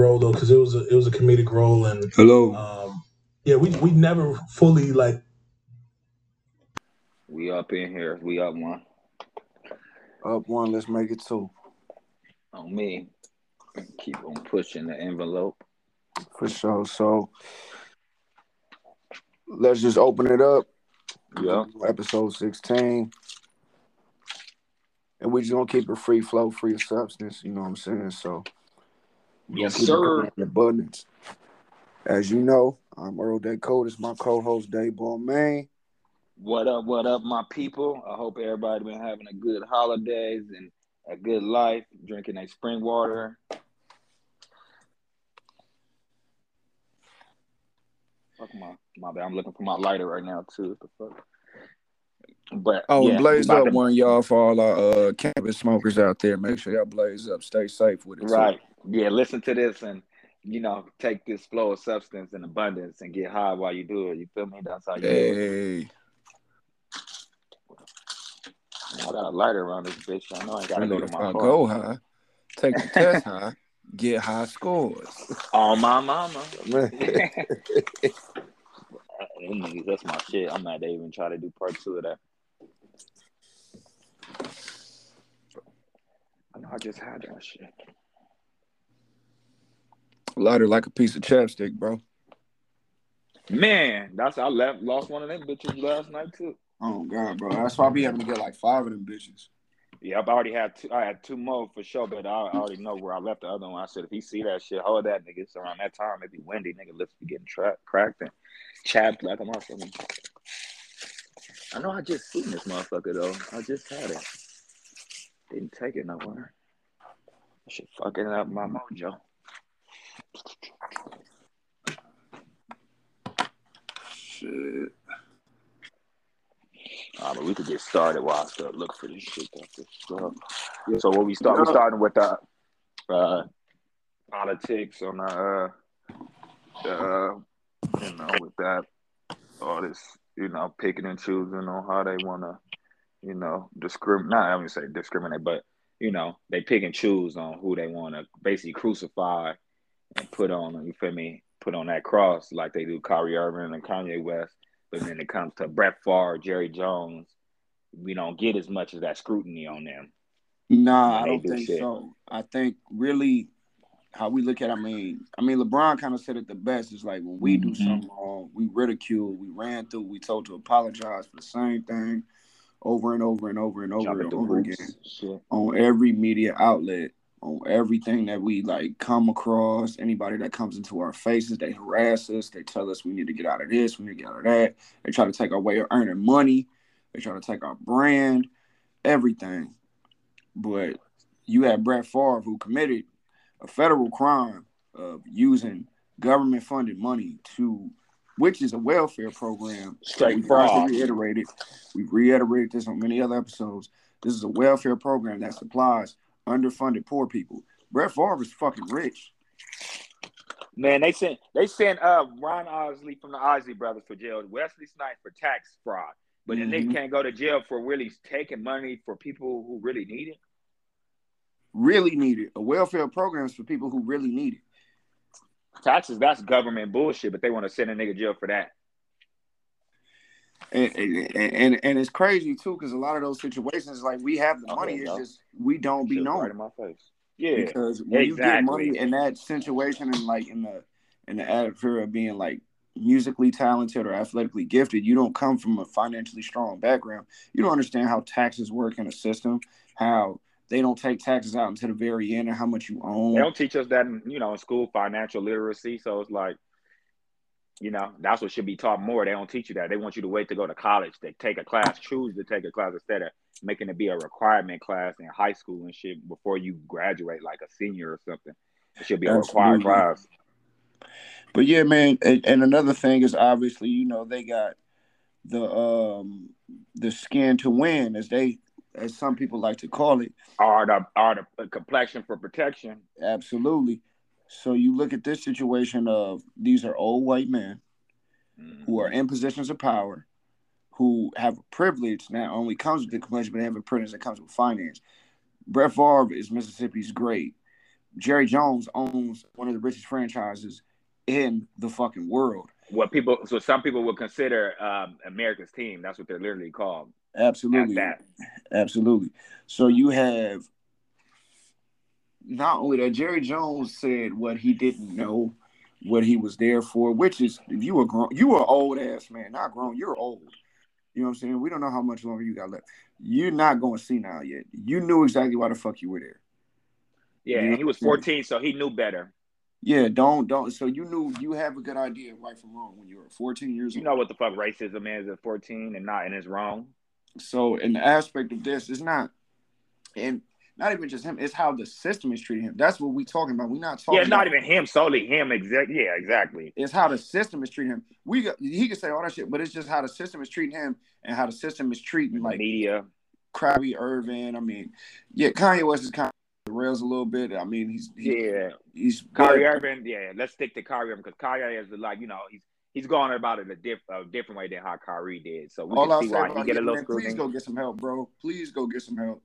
role though, because it was a it was a comedic role, and Hello. um, yeah, we we never fully like We up in here. We up one Up one, let's make it two. on me. Keep on pushing the envelope. For sure. So let's just open it up. Yeah. Episode 16. And we just gonna keep it free flow, free of substance, you know what I'm saying? So Yes, sir. abundance. As you know, I'm Earl Day Code. It's my co-host Dave Main. What up, what up, my people? I hope everybody been having a good holidays and a good life, drinking a spring water. Fuck my my bad. I'm looking for my lighter right now too. What the fuck? But Oh, yeah, blaze up to- one, y'all, for all our uh, cannabis smokers out there. Make sure y'all blaze up. Stay safe with it. too. Right. Yeah, listen to this and you know, take this flow of substance and abundance and get high while you do it. You feel me? That's how you do it. Hey, I got a lighter around this bitch. I know I gotta go look, to my car. go high, take the test high, get high scores. On my mama. Niggas, that's my shit. I'm not even try to do part two of that. I know I just had that shit. Lighter like a piece of chapstick, bro. Man, that's I left lost one of them bitches last night too. Oh God, bro. That's why I be having to get like five of them bitches. Yeah, I've already had two. I had two more for sure, but I already know where I left the other one. I said if he see that shit, hold that nigga. It's around that time, it'd be windy, nigga. Lips be getting tra- cracked and chapped like a motherfucker. I know I just seen this motherfucker though. I just had it. Didn't take it nowhere. I should fucking up my mojo. Shit. Uh, but we could get started while I still look for this shit. Stuff. So what we start? We starting with the uh, politics on the, uh, the uh, you know, with that all this, you know, picking and choosing on how they want to, you know, discriminate. Not I would say discriminate, but you know, they pick and choose on who they want to basically crucify and put on. You feel me? Put on that cross like they do Kyrie Irving and Kanye West. But then it comes to Brett Favre, Jerry Jones, we don't get as much of that scrutiny on them. Nah, I don't do think shit. so. I think really how we look at I mean, I mean LeBron kind of said it the best. It's like when we do Mhm. something wrong, we ridicule, we ran through, we told to apologize for the same thing over and over and over and over Jumping and over again shit. on every media outlet, on everything that we like come across, anybody that comes into our faces, they harass us, they tell us we need to get out of this, we need to get out of that. They try to take our way of earning money, they try to take our brand, everything. But you had Brett Favre who committed a federal crime of using government funded money to which is a welfare program. Straight we fraud. reiterated. We've reiterated this on many other episodes. This is a welfare program that supplies underfunded poor people. Brett Favre is fucking rich. Man, they sent they sent uh Ron Isley from the Isley brothers for jail, Wesley Snipes for tax fraud. But the Mhm. nigga can't go to jail for really taking money for people who really need it. Really needed. A welfare program is for people who really need it. Taxes, that's government bullshit, but they want to send a nigga jail for that. And and, and, and it's crazy too, because a lot of those situations, like we have the Oh, money, it's just we don't be known. right in my face. Yeah. because when you get money in that situation and like in the in the atmosphere of being like musically talented or athletically gifted, you don't come from a financially strong background. You don't understand how taxes work in a system, how they don't take taxes out until the very end and how much you own. They don't teach us that, in, you know, in school, financial literacy. So it's like, you know, that's what should be taught more. They don't teach you that. They want you to wait to go to college. They take a class, choose to take a class instead of making it be a requirement class in high school and shit before you graduate, like a senior or something. It should be a required class. But yeah, man, and, and another thing is obviously, you know, they got the um the skin to win, as they as some people like to call it. Are the are the complexion for protection? Absolutely. So you look at this situation of these are old white men who are in positions of power, who have a privilege not only comes with the complexion, but they have a privilege that comes with finance. Brett Favre is Mississippi's great, Jerry Jones owns one of the richest franchises in the fucking world. What people, so some people would consider um, America's team. That's what they're literally called. Absolutely. Absolutely. So you have not only that, Jerry Jones said what he didn't know, what he was there for, which is if you were grown, you were old ass man, not grown, you're old. You know what I'm saying? We don't know how much longer you got left. You're not going to see now yet. You knew exactly why the fuck you were there. Yeah, You and he was 14, so he knew better. Yeah, don't don't. So you knew you have a good idea of right from wrong when you were 14 years You old. You know what the fuck racism is at 14 and not and it's wrong. So in the aspect of this, it's not, and not even just him. It's how the system is treating him. That's what we're talking about. We're not talking. Yeah, it's not about, even him solely. Him exact. Yeah, exactly. It's how the system is treating him. We he can say all that shit, but it's just how the system is treating him and how the system is treating like Media. Kyrie Irving. I mean, yeah, Kanye West is kind of the rails a little bit. I mean, he's he, Yeah, he's Kyrie Irving. Yeah, let's stick to Kyrie Irving because Kyrie is like you know he's he's going about it a, diff, a different way than how Kyrie did. So we All can I'll see why he get a little man, please go get some help, bro. Please go get some help.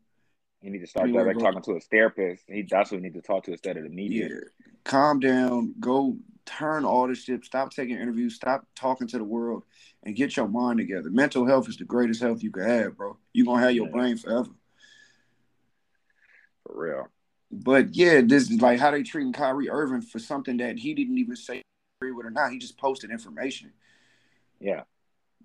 He need to start direct talking to his therapist. He that's what he need to talk to instead of the media. Yeah, calm down. Go turn all this shit. Stop taking interviews. Stop talking to the world, and get your mind together. Mental health is the greatest health you can have, bro. You gonna have your Yeah. brain forever. For real. But yeah, this is like how they treating Kyrie Irving for something that he didn't even say agree with or not. He just posted information. Yeah.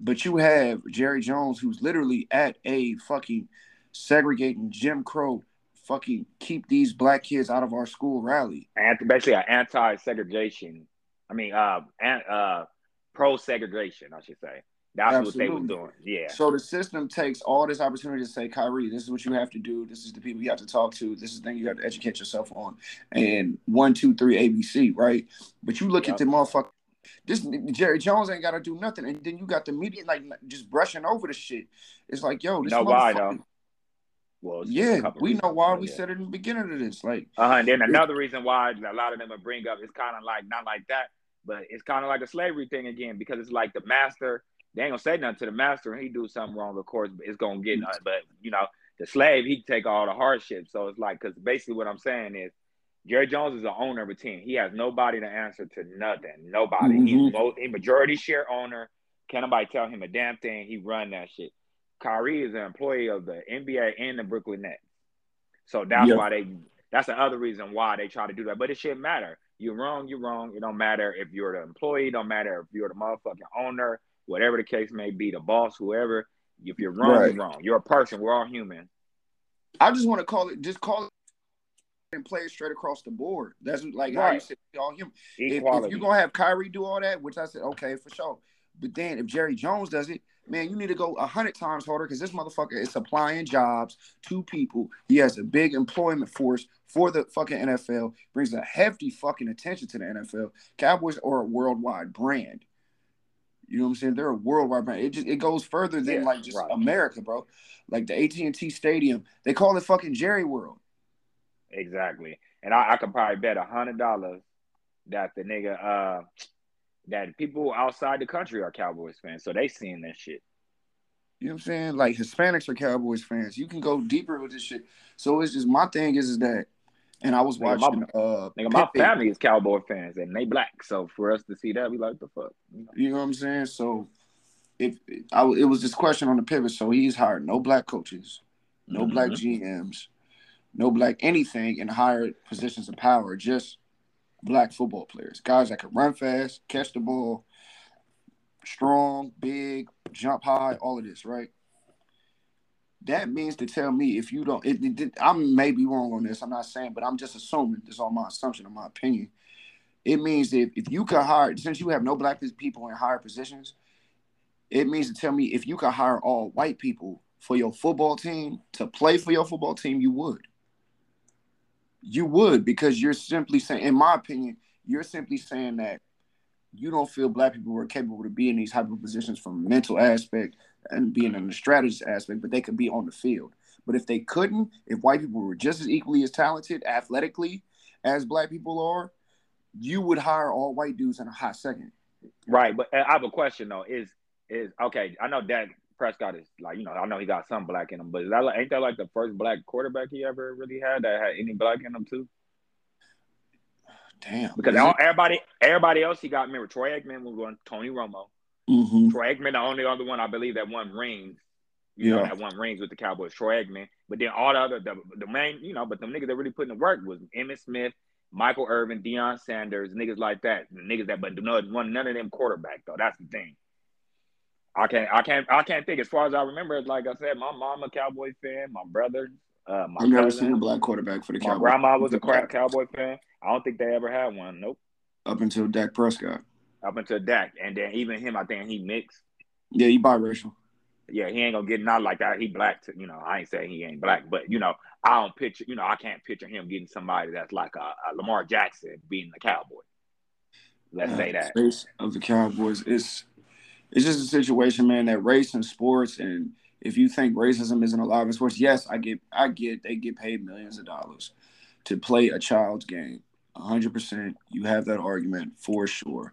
But you have Jerry Jones, who's literally at a fucking segregating Jim Crow, fucking keep these black kids out of our school rally. Basically an anti-segregation. I mean, uh, an, uh, pro-segregation. I should say. That's what they were doing. Yeah. So the system takes all this opportunity to say, Kyrie, this is what you have to do. This is the people you have to talk to. This is the thing you have to educate yourself on. And one, two, three, ABC, right? But you look Yep. at the motherfucker. This Jerry Jones ain't got to do nothing, and then you got the media like just brushing over the shit. It's like, yo, this know why though? Well, Yeah, we know why we said it in the beginning of this. Like, Uh-huh. And then another reason why a lot of them would bring up is kind of like not like that, but it's kind of like a slavery thing again because it's like the master. They ain't gonna say nothing to the master, and he do something wrong, of course, but it's gonna get. Uh, but you know, the slave he take all the hardship. So it's like because basically what I'm saying is, Jerry Jones is the owner of a team. He has nobody to answer to nothing. Nobody. Mhm. He's mo- majority share owner. Can't nobody tell him a damn thing. He run that shit. Kyrie is an employee of the NBA and the Brooklyn Nets. So that's Yep. why they that's the other reason why they try to do that. But it shouldn't matter. You're wrong, you're wrong. It don't matter if you're the employee, it don't matter if you're the motherfucking owner, whatever the case may be, the boss, whoever. If you're wrong, Right. you're wrong. You're a person. We're all human. I just want to call it, just call it and play it straight across the board. That's like how you said, all human. if, if you're gonna have Kyrie do all that, which I said, okay, for sure. But then if Jerry Jones does it, man, you need to go a hundred times harder because this motherfucker is supplying jobs to people. He has a big employment force for the fucking NFL, brings a hefty fucking attention to the NFL. Cowboys are a worldwide brand. You know what I'm saying? They're a worldwide brand. It just it goes further than Yeah, like just right. America, bro. Like the AT&T Stadium, they call it fucking Jerry World. Exactly. And I, I could probably bet a hundred dollars that the nigga uh that people outside the country are Cowboys fans. So they seeing that shit. You know what I'm saying? Like Hispanics are Cowboys fans. You can go deeper with this shit. So it's just my thing is is that, and I was Nigga, my- watching. uh, Nigga, my family is Cowboy fans and they black. So for us to see that, we like the fuck. You know? You know what I'm saying? So, if I, it was this question on the pivot, so he's hired no black coaches, no black Mhm. GMs, no black anything in higher positions of power, just black football players, guys that can run fast, catch the ball, strong, big, jump high, all of this, right? That means to tell me if you don't, it, it, it- I may be wrong on this. I'm not saying, but I'm just assuming. This is all my assumption, in my opinion. It means that if you could hire, since you have no black people in higher positions, it means to tell me if you could hire all white people for your football team to play for your football team, you would. You would because you're simply saying, in my opinion, you're simply saying that you don't feel black people were capable to be in these hyper positions from a mental aspect and being in the strategist aspect, but they could be on the field. But if they couldn't, if white people were just as equally as talented athletically as black people are, you would hire all white dudes in a hot second. Right, but uh, I have a question though. Is is okay? I know Dak Prescott is like you know I know he got some black in him, but is that like, ain't that like the first black quarterback he ever really had that had any black in him too? Damn. because all, everybody everybody else he got. Remember, Troy Aikman was one. Tony Romo. hmm Troy Aikman, the only other one I believe that won rings. You know, Yeah. that won rings with the Cowboys. Troy Aikman. But then all the other the, the main, you know, but the niggas that really put in the work was Emmitt Smith, Michael Irvin, Deion Sanders, niggas like that. The niggas that but no one none of them quarterback though. That's the thing. I can't I can't I can't think as far as I remember, like I said, my mom a Cowboy fan, my brother, uh my I've never seen a black quarterback for the my Cowboys. grandma was a cra- Cowboy fan. I don't think they ever had one. Nope. up until Dak Prescott. Up until Dak. And then even him, I think he mixed. Yeah, he biracial. Yeah, he ain't gonna get not like that. He black, you know. I ain't saying he ain't black, but you know, I don't picture, you know, I can't picture him getting somebody that's like a, a Lamar Jackson being the Cowboy. Let's say that. Face of the Cowboys. It's it's just a situation, man, that race in sports and if you think racism isn't alive in sports, yes, I get I get they get paid millions of dollars to play a child's game. hundred percent. You have that argument for sure.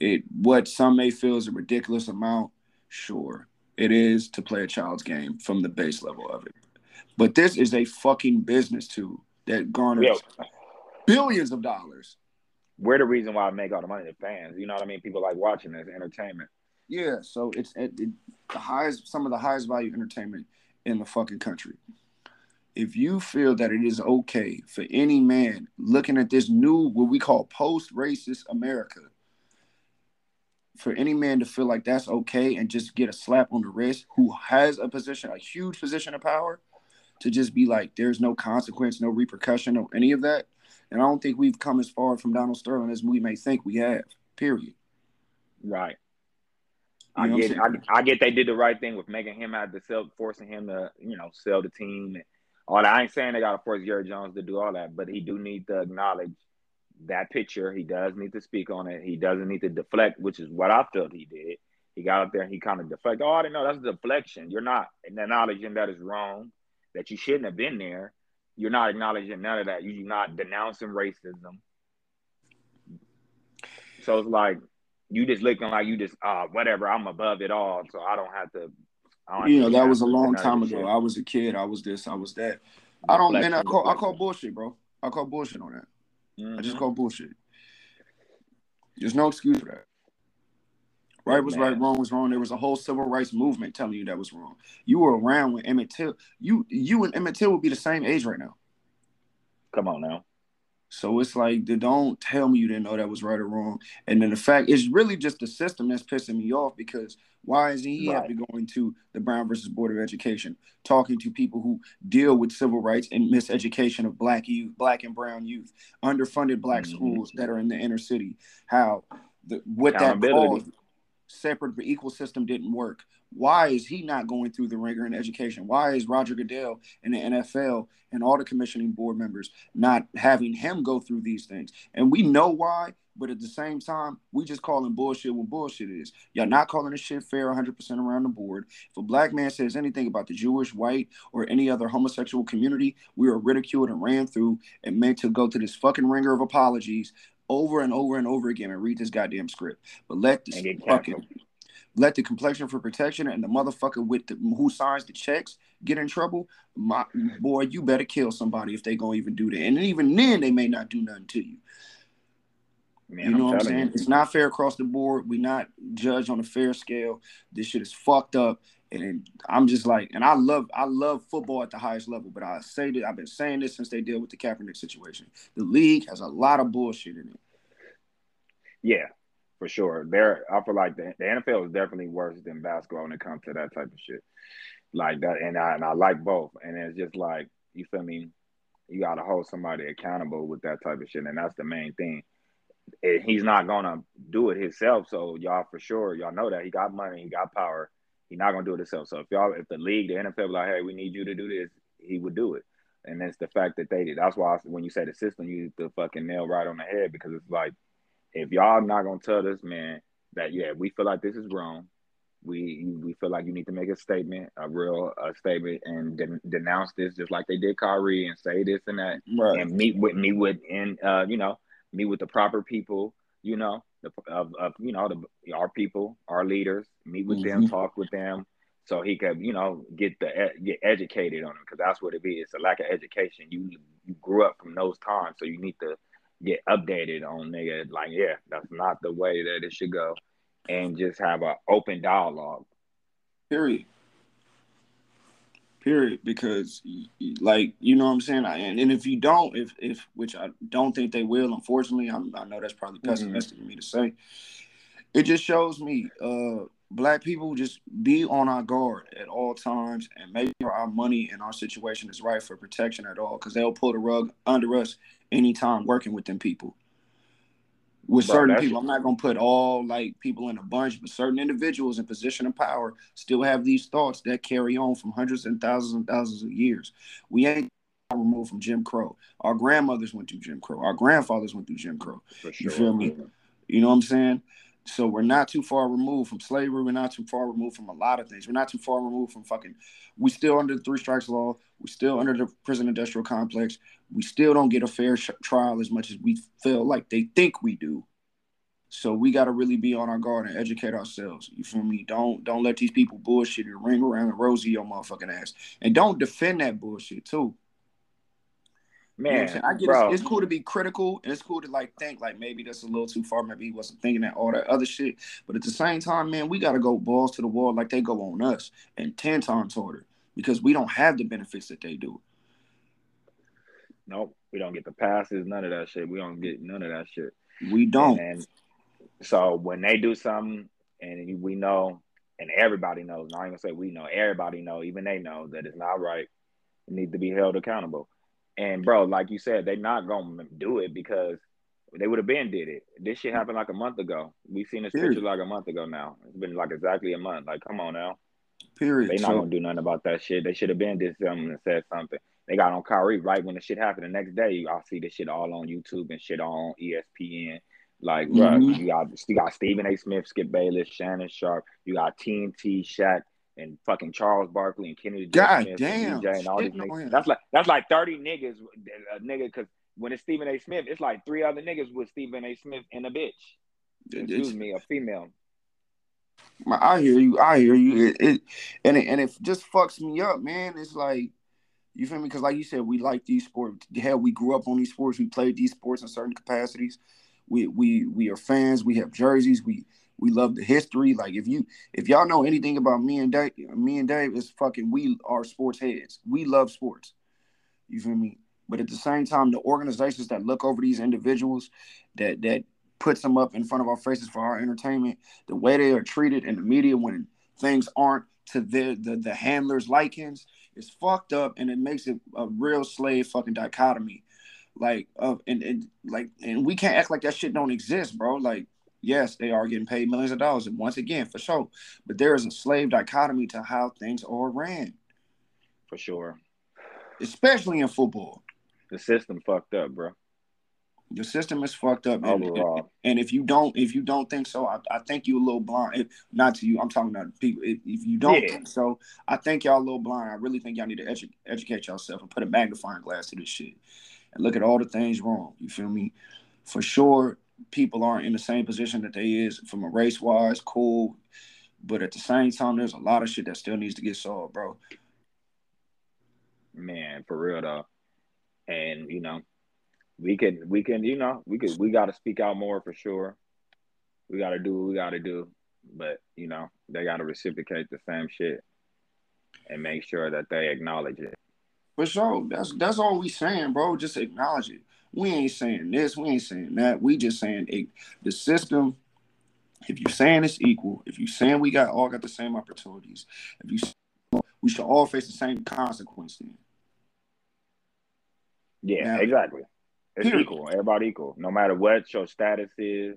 It what some may feel is a ridiculous amount, sure. It is to play a child's game from the base level of it. But this is a fucking business too that garners Yo, billions of dollars. we're the reason why I make all the money. The fans, you know what I mean? People like watching this entertainment. Yeah, so it's it, it, the highest, some of the highest value entertainment in the fucking country. If you feel that it is okay for any man looking at this new, what we call post-racist America, for any man to feel like that's okay and just get a slap on the wrist, who has a position, a huge position of power, to just be like, there's no consequence, no repercussion, or any of that. And I don't think we've come as far from Donald Sterling as we may think we have. Period. Right. I get, I. I get they did the right thing with making him have to sell, forcing him to, you know, sell the team and all that. I ain't saying they got to force Jerry Jones to do all that, but he do need to acknowledge that picture. He does need to speak on it. He doesn't need to deflect, which is what I felt he did. He got up there and he kind of deflected. Oh, I didn't know that's a deflection. You're not acknowledging that is wrong, that you shouldn't have been there. You're not acknowledging none of that. You're not denouncing racism. So it's like you just looking like you just uh whatever. I'm above it all, so I don't have to. Don't have you to know that was a long time ago. shit. I was a kid. I was this. I was that. I don't. And I call I call bullshit, bro. I call bullshit on that. I just Mhm. call bullshit. There's no excuse for that. Right was right, wrong was wrong. There was a whole civil rights movement telling you that was wrong. You were around when Emmett Till. You you and Emmett Till would be the same age right now. Come on now. So it's like, they don't tell me you didn't know that was right or wrong. And then the fact it's really just the system that's pissing me off because why is he Right. to go into the Brown versus Board of Education, talking to people who deal with civil rights and miseducation of black youth, black and brown youth, underfunded black Mhm. schools that are in the inner city, how the what that caused separate but equal system didn't work. Why is he not going through the ringer in education? Why is Roger Goodell and the NFL and all the commissioning board members not having him go through these things? And we know why, but at the same time, we just calling bullshit what bullshit is. Y'all not calling this shit fair 100% around the board. If a black man says anything about the Jewish, white, or any other homosexual community, we are ridiculed and ran through and made to go to this fucking ringer of apologies over and over and over again and read this goddamn script. But let this fucking. Let the complexion for protection and the motherfucker with the, who signs the checks get in trouble, my boy, you better kill somebody if they gonna even do that. And even then, they may not do nothing to you. Man, you know I'm what I'm saying? you. It's not fair across the board. We not judged on a fair scale. This shit is fucked up. And I'm just like, and I love, I love football at the highest level. But I say that I've been saying this since they deal with the Kaepernick situation. The league has a lot of bullshit in it. Yeah, for sure. There, I feel like the, the NFL is definitely worse than basketball when it comes to that type of shit. Like that, and I and I like both. And it's just like you feel me. You got to hold somebody accountable with that type of shit, and that's the main thing. And he's not gonna do it himself. So y'all for sure, y'all know that he got money, he got power. He's not gonna do it himself. So if y'all, if the league, the NFL, like, hey, we need you to do this, he would do it. And it's the fact that they did. That's why I, when you say the system, you the fucking nail right on the head because it's like if y'all not gonna tell this man that yeah, we feel like this is wrong, we we feel like you need to make a statement, a real a statement, and den- denounce this just like they did Kyrie and say this and that, Right. and meet with me with and uh you know meet with the proper people, you know, the of, of you know the our people, our leaders, meet with them, Mhm. talk with them. So he could, you know, get the get educated on them because that's what it is. It's a lack of education. You you grew up from those times, so you need to get updated on nigga. Like, yeah, that's not the way that it should go, and just have an open dialogue. Period. Period. Because, like, you know what I'm saying. I, and, and if you don't, if if which I don't think they will, unfortunately, I'm, I know that's probably Mm-hmm. pessimistic of me to say. It just shows me, uh, black people just be on our guard at all times and make sure our money and our situation is right for protection at all, because they'll pull the rug under us anytime working with them people. With Bro, certain people, I'm not gonna put all like people in a bunch, but certain individuals in position of power still have these thoughts that carry on from hundreds and thousands and thousands of years. We ain't removed from Jim Crow. Our grandmothers went through Jim Crow. Our grandfathers went through Jim Crow. For You feel me? You know what I'm saying? So we're not too far removed from slavery. We're not too far removed from a lot of things. We're not too far removed from fucking. We still under the three strikes law. We still under the prison industrial complex. We still don't get a fair sh- trial as much as we feel like they think we do. So we got to really be on our guard and educate ourselves. You feel me? Don't don't let these people bullshit and ring around the rosy your motherfucking ass, and don't defend that bullshit too. You know Man. I get it's, cool to be critical and it's cool to like think like maybe that's a little too far. Maybe he wasn't thinking that all that other shit. But at the same time, man, we gotta go balls to the wall like they go on us and ten times harder because we don't have the benefits that they do. nope, we don't get the passes, none of that shit. We don't get none of that shit. We don't. And so when they do something, and we know, and everybody knows, not even say we know, everybody know, even they know that it's not right. It need to be held accountable. And bro, like you said, they're not gonna do it because they would have been did it. This shit happened like a month ago. We seen this Period. picture like a month ago now. It's been like exactly a month. Like, come on now. Period. They not So- gonna do nothing about that shit. They should have been did something and said something. They got on Kyrie right when the shit happened. The next day, I'll see this shit all on YouTube and shit on ESPN. Like, bruh, Mhm. you got you got Stephen A. Smith, Skip Bayless, Shannon Sharpe. You got TNT, Shaq, and fucking Charles Barkley and Kennedy. God Smith damn, and and all these niggas. That's like that's like thirty niggas, a nigga. Because when it's Stephen A. Smith, it's like three other niggas with Stephen A. Smith and a bitch. It's- Excuse me, a female. I hear you. I hear you. It, it and it, and it just fucks me up, man. It's like you feel me? Because like you said, we like these sports. Hell, we grew up on these sports. We played these sports in certain capacities. We we we are fans. We have jerseys. We we love the history. Like if you if y'all know anything about me and Dave, me and Dave is fucking. We are sports heads. We love sports. You feel me? But at the same time, the organizations that look over these individuals, that that puts them up in front of our faces for our entertainment, the way they are treated in the media when things aren't to their the, the handlers' likings is fucked up, and it makes it a real slave fucking dichotomy. Like, uh, and, and like, and we can't act like that shit don't exist, bro. Like, yes, they are getting paid millions of dollars, and once again, for sure, but there is a slave dichotomy to how things are ran, For sure. especially in football. The system fucked up, bro. The system is fucked up, and, Overall. and if you don't, if you don't think so, I, I think you a little blind. If, not to you, I'm talking about people. If, if you don't Yeah. think so, I think y'all a little blind. I really think y'all need to edu- educate yourself and put a magnifying glass to this shit and look at all the things wrong. You feel me? For sure, people aren't in the same position that they is from a race wise. Cool, but at the same time, there's a lot of shit that still needs to get solved, bro. man, for real though. And you know, we can we can you know we could we got to speak out more for sure. We got to do what we got to do, but you know they got to reciprocate the same shit and make sure that they acknowledge it. For sure. That's that's all we saying, bro. Just acknowledge it. We ain't saying this, we ain't saying that. We just saying it, the system. If you're saying it's equal, if you're saying we got all got the same opportunities, if you we should all face the same consequence then. Yeah, Yeah. exactly. It's Period. equal. Everybody equal. No matter what your status is,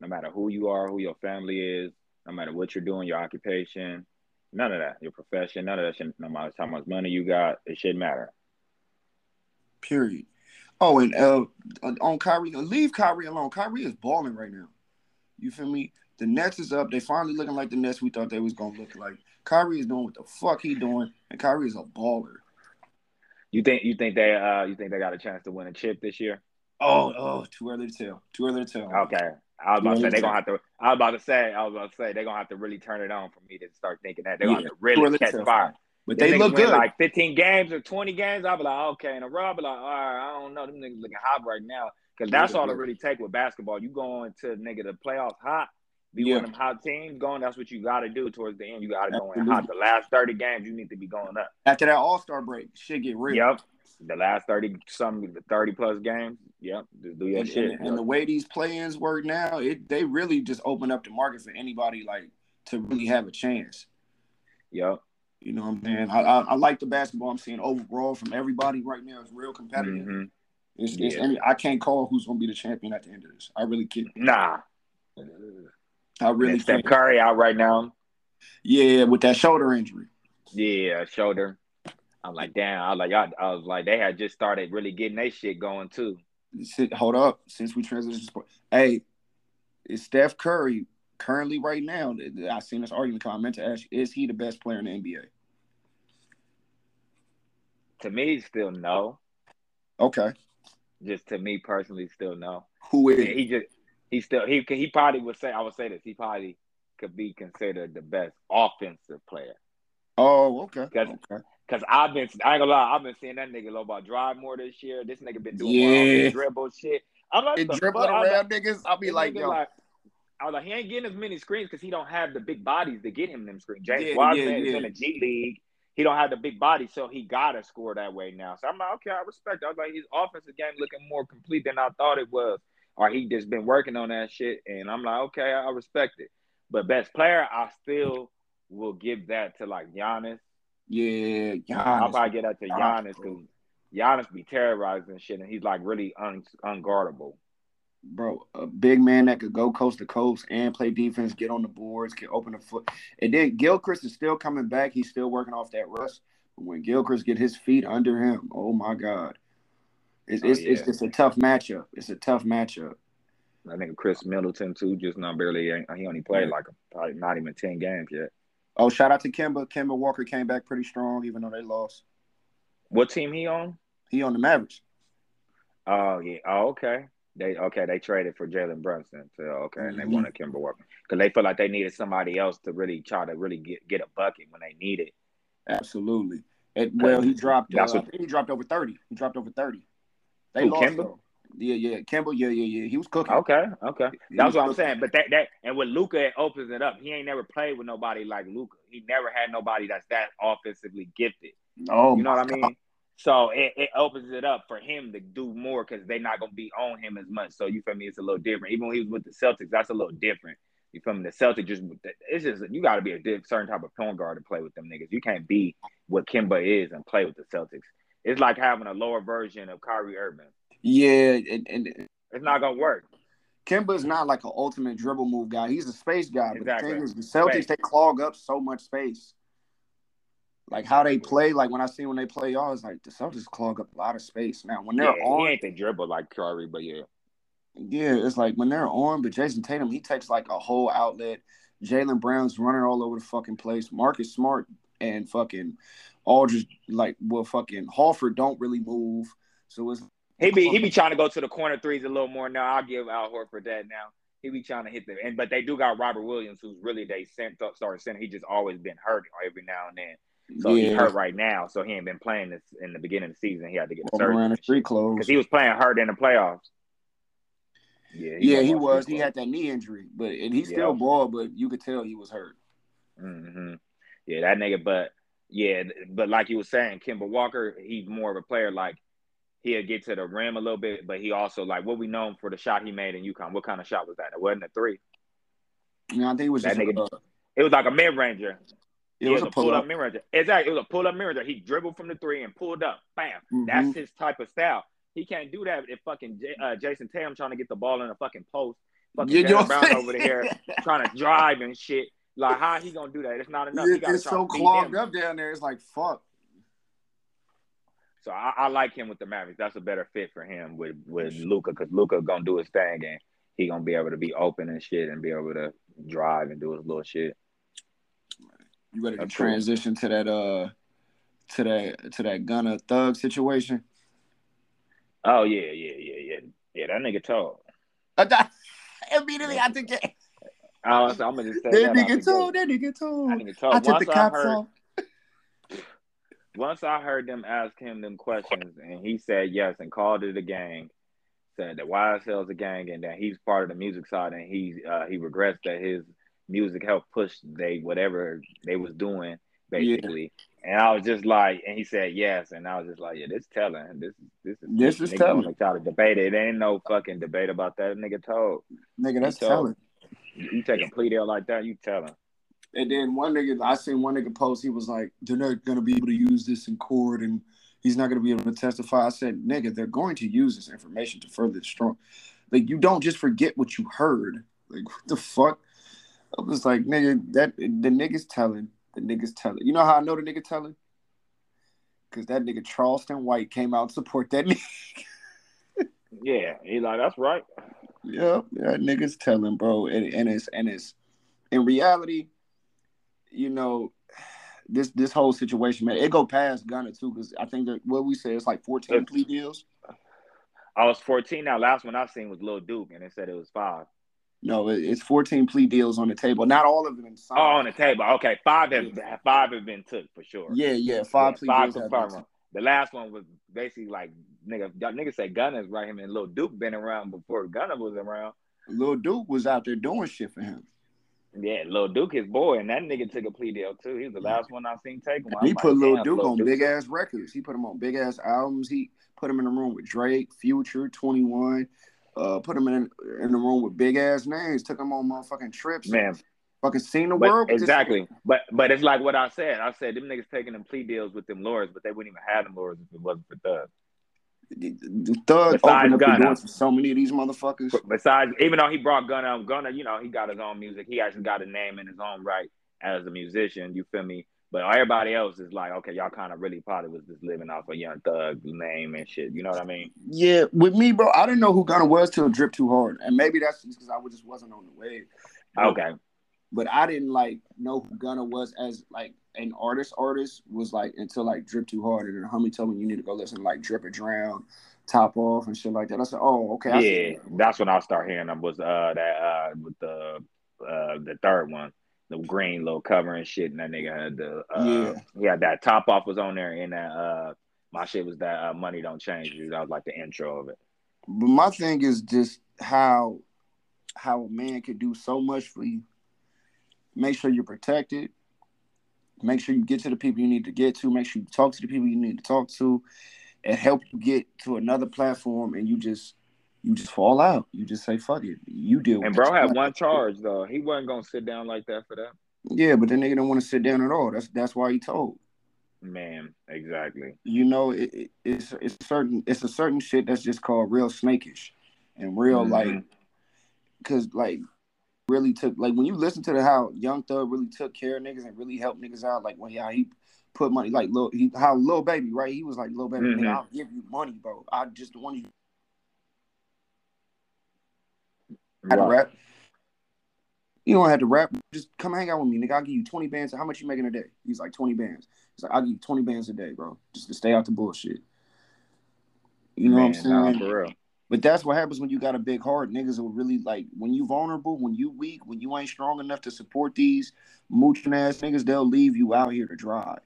no matter who you are, who your family is, no matter what you're doing, your occupation, none of that, your profession, none of that shit. No matter how much money you got, it shouldn't matter. Period. Oh, and uh, on Kyrie, leave Kyrie alone. Kyrie is balling right now. You feel me? The Nets is up. They finally looking like the Nets we thought they was gonna look like. Kyrie is doing what the fuck he doing, and Kyrie is a baller. You think you think they uh you think they got a chance to win a chip this year? Oh, oh, too early to tell. Too early to tell. Okay. I was about to say they're gonna have to I was about to say I was about to say they're gonna have to really turn it on for me to start thinking that they're gonna have to really catch fire. But Them they look good. like 15 games or 20 games. I'll be like, okay, And a row, be like, all right, I don't know. Them niggas looking hot right now. Because that's Yeah, all it really take with basketball. You going to nigga the playoffs hot, be Yeah. one of them hot teams going. That's what you got to do towards the end. You got to go in hot. The last thirty games, you need to be going up. After that All Star break, shit get real. Yep. The last thirty some thirty plus games. Yep. Just do your And, shit. and, and the way these play-ins work now, it they really just open up the market for anybody like to really have a chance. yep. You know what I'm saying? I, I, I like the basketball I'm seeing overall from everybody right now. It's real competitive. Mhm. It's, it's Yeah. any, I can't call who's going to be the champion at the end of this. I really can't. Nah. I really And Steph. Curry out right now. Yeah, with that shoulder injury. Yeah, shoulder. I'm like, damn. I was like, I, I was like, they had just started really getting their shit going too. Hold up. Since we transitioned sport, hey, is Steph Curry currently right now? I seen this argument comment to ask you, is he the best player in the NBA? To me, still no. Okay. Just to me personally, still no. Who is? He just he still he he probably would say I would say this. He probably could be considered the best offensive player. Oh, okay. Cause, okay. Cause I've been I ain't gonna lie, I've been seeing that nigga low ball drive more this year. This nigga been doing Yeah. dribble shit. I'm like, And dribbling fuck? Around niggas, I'll be like, yo, I was like, he ain't getting as many screens because he don't have the big bodies to get him them screens. James Yeah, Wiseman yeah, is in the G League. He don't have the big body, so he gotta score that way now. So I'm like, okay, I respect. It. I was like, his offensive game looking more complete than I thought it was, or he just been working on that shit. And I'm like, okay, I respect it. But best player, I still will give that to like Giannis. yeah, Giannis. I'll probably get that to Giannis, Giannis because Giannis be terrorizing shit, and he's like really un- unguardable. Bro, a big man that could go coast to coast and play defense, get on the boards, can open the foot. And then Gilchrist is still coming back. He's still working off that rust. But when Gilchrist get his feet under him, oh my God. It's Oh, it's, it's yeah. just a tough matchup. It's a tough matchup. I think Khris Middleton too, just not barely. He only played like probably not even ten games yet. Oh, shout out to Kemba. Kemba Walker came back pretty strong, even though they lost. What team he on? He on the Mavericks. Oh yeah. Oh okay. They okay. They traded for Jalen Brunson. So okay, and they Mhm. wanted Kemba Walker because they felt like they needed somebody else to really try to really get get a bucket when they need it. Absolutely. And, well, he dropped. Uh, what- he dropped over thirty. He dropped over thirty. They Who, lost. Though. Yeah, yeah, Kemba. Yeah, yeah, yeah. He was cooking. Okay, okay. He That's what I'm cooking. saying. But that that and with Luka, it opens it up. He ain't never played with nobody like Luka. He never had nobody that's that offensively gifted. Oh, You know what I mean? So it, it opens it up for him to do more because they're not gonna be on him as much. So you feel me? It's a little different. Even when he was with the Celtics, that's a little different. You feel me? The Celtics just it's just you got to be a certain type of point guard to play with them niggas. You can't be what Kemba is and play with the Celtics. It's like having a lower version of Kyrie Irving. Yeah, and, and It's not gonna work. Kemba's not like an ultimate dribble move guy. He's a space guy. But Exactly. the thing is, the Celtics Space. they clog up so much space. Like how they play, like when I see when they play y'all, it's like the Celtics clog up a lot of space. Now when they're Yeah, on, he ain't the dribble like Kyrie, but yeah. yeah, it's like when they're on, but Jayson Tatum, he takes like a whole outlet. Jaylen Brown's running all over the fucking place. Marcus Smart and fucking Aldridge, like well, fucking Horford don't really move. So it's He be he be trying to go to the corner threes a little more now. I'll give Al Horford that now. He be trying to hit the and but they do got Robert Williams, who's really they sent up started center. He just always been hurt every now and then. So he's hurt right now. So he ain't been playing this in the beginning of the season. He had to get a walking around the surgery street clothes. because he was playing hurt in the playoffs. Yeah, yeah, he was. He had that knee injury, but and he Yeah. still balled, but you could tell he was hurt. hmm Yeah, that nigga. But yeah, but like you were saying, Kemba Walker, he's more of a player. Like he'll get to the rim a little bit, but he also like what we know him for the shot he made in UConn. What kind of shot was that? It wasn't a three. You know, I think it was That just nigga- a, uh, It was like a mid ranger. It was a pull up. ranger. Exactly, it was a pull up mirror. He dribbled from the three and pulled up. Bam. Mhm. That's his type of style. He can't do that if fucking J- uh, Jayson Tatum trying to get the ball in a fucking post. Fucking You know Jaylen what I'm Brown over there trying to drive and shit. Like how he gonna do that? It's not enough. He It- it's so clogged up down there. It's like fuck. So I, I like him with the Mavericks. That's a better fit for him with with Luka because Luka gonna do his thing and he gonna be able to be open and shit and be able to drive and do his little shit. You ready to That's cool. transition to that uh to that to that Gunna thug situation? Oh yeah, yeah, yeah, yeah, yeah. That nigga told. Immediately I think that I I'm gonna just say that that. nigga told, that nigga That told. nigga told. I took Once the cops heard, off. once I heard them ask him them questions and he said yes and called it a gang. said that YSL's a gang and that he's part of the music side and he uh, he regrets that his music helped push they whatever they was doing basically. And I was just like, and he said yes, and I was just like, yeah, this telling. This this is This is telling. Try to debate it. It ain't no fucking debate about that. Nigga told Nigga, that's So- telling. you, you take a plea deal like that, you telling. And then one nigga, I seen one nigga post, he was like, they're not gonna be able to use this in court and he's not gonna be able to testify. I said, nigga, they're going to use this information to further destroy. Like, you don't just forget what you heard. Like, what the fuck? I was like, nigga, that the nigga's telling. The nigga's telling. You know how I know the nigga telling? Because that nigga Charleston White came out to support that nigga. Yeah, he like that's right. Yep, that nigga's telling, bro. And, and it's and it's in reality, you know, this this whole situation, man, it go past Gunna too, because I think that what we say is like 14 It's- plea deals. I was 14 now. Last one I seen was Lil Duke, and they said it was five. No, it's 14 plea deals on the table. Not all of them signed. Oh, on the table. Okay, five have five have been took for sure. Yeah, yeah, five Yeah, plea five deals. have been confirmed. The last one was basically like nigga. Nigga said Gunna's right. Him and Lil Duke been around before Gunna was around. Lil Duke was out there doing shit for him. Yeah, Lil Duke his boy, and that nigga took a plea deal too. He was the last one I've seen take one. he put like, Lil Duke Lil on big ass records. He put him on big ass albums. He put him in the room with Drake, Future, 21. Uh, put him in in the room with big ass names. Took him on motherfucking trips. Man, fucking seen the but world. exactly. But but it's like what I said. I said them niggas taking them plea deals with them lawyers, but they wouldn't even have them lawyers if it wasn't for Thug. nigga. The Thug Besides opened up the Gunna. doors for so many of these motherfuckers. Besides, even though he brought Gunna, Gunna, you know, he got his own music. He actually got a name in his own right as a musician. You feel me? But everybody else is like, okay, y'all kind of really probably was just living off a Young Thug name and shit. You know what I mean? Yeah, with me, bro, I didn't know who Gunna was till Drip Too Hard, and maybe that's just because I just wasn't on the wave. Okay. but I didn't like know who Gunna was as like an artist. Artist was like until like Drip Too Hard, and then homie told me you need to go listen to like Drip or Drown, Top Off, and shit like that. I said, oh, okay. Yeah, that's when I start hearing them was uh that uh with the uh the third one, the green little cover and shit, and that nigga had the uh Yeah. had that top off was on there, and that uh my shit was that uh, money don't change you. That was like the intro of it. But my thing is just how how a man could do so much for you. Make sure you're protected. Make sure you get to the people you need to get to. Make sure you talk to the people you need to talk to, and help you get to another platform. And you just you just fall out. You just say fuck it. You deal. And bro had one charge though. He wasn't gonna sit down like that for that. Yeah, but the nigga don't want to sit down at all. That's that's why he told. Man, exactly. You know, it, it, it's it's certain it's a certain shit that's just called real snakish, and real Mhm. like, cause like really took like when you listen to the how Young Thug really took care of niggas and really helped niggas out. Like when how he put money like little he how Lil Baby right. He was like Lil Baby, Mhm. nigga, I'll give you money, bro. I just want you to Right. rap. You don't have to rap. Just come hang out with me, nigga. I'll give you 20 bands. How much you making a day? He's like 20 bands. He's like, I'll give you 20 bands a day, bro. Just to stay out the bullshit. You know Man, what I'm saying? Nah, for real. But that's what happens when you got a big heart. Niggas will really like when you vulnerable, when you weak, when you ain't strong enough to support these mooching ass niggas, they'll leave you out here to dry.